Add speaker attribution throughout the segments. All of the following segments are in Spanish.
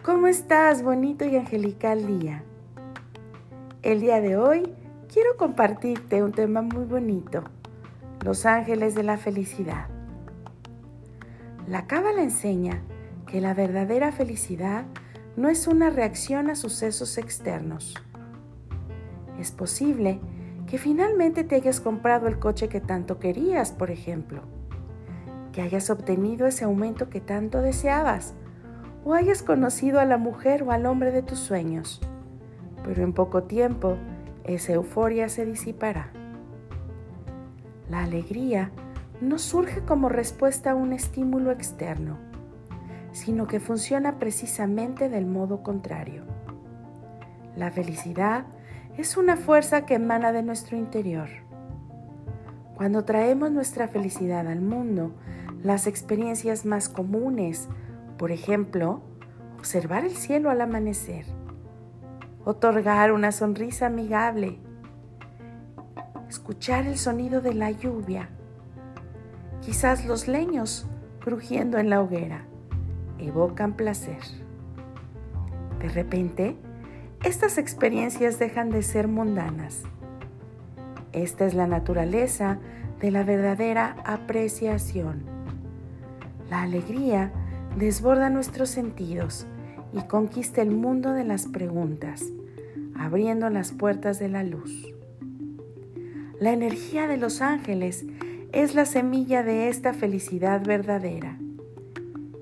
Speaker 1: ¿Cómo estás, bonito y angelical día? El día de hoy quiero compartirte un tema muy bonito, los ángeles de la felicidad. La cábala enseña que la verdadera felicidad no es una reacción a sucesos externos. Es posible que finalmente te hayas comprado el coche que tanto querías, por ejemplo, que hayas obtenido ese aumento que tanto deseabas, o hayas conocido a la mujer o al hombre de tus sueños, pero en poco tiempo esa euforia se disipará. La alegría no surge como respuesta a un estímulo externo, sino que funciona precisamente del modo contrario. La felicidad es una fuerza que emana de nuestro interior. Cuando traemos nuestra felicidad al mundo, las experiencias más comunes, por ejemplo, observar el cielo al amanecer, otorgar una sonrisa amigable, escuchar el sonido de la lluvia, quizás los leños crujiendo en la hoguera, evocan placer. De repente, estas experiencias dejan de ser mundanas. Esta es la naturaleza de la verdadera apreciación. La alegría desborda nuestros sentidos y conquista el mundo de las preguntas, abriendo las puertas de la luz. La energía de los ángeles es la semilla de esta felicidad verdadera.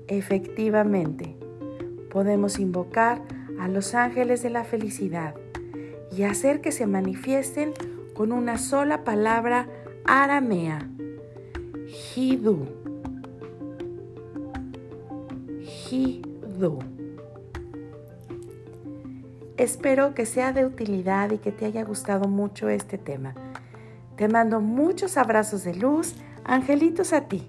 Speaker 1: Efectivamente, podemos invocar a los ángeles de la felicidad y hacer que se manifiesten con una sola palabra aramea, Hidu. Espero que sea de utilidad y que te haya gustado mucho este tema. Te mando muchos abrazos de luz, angelitos a ti.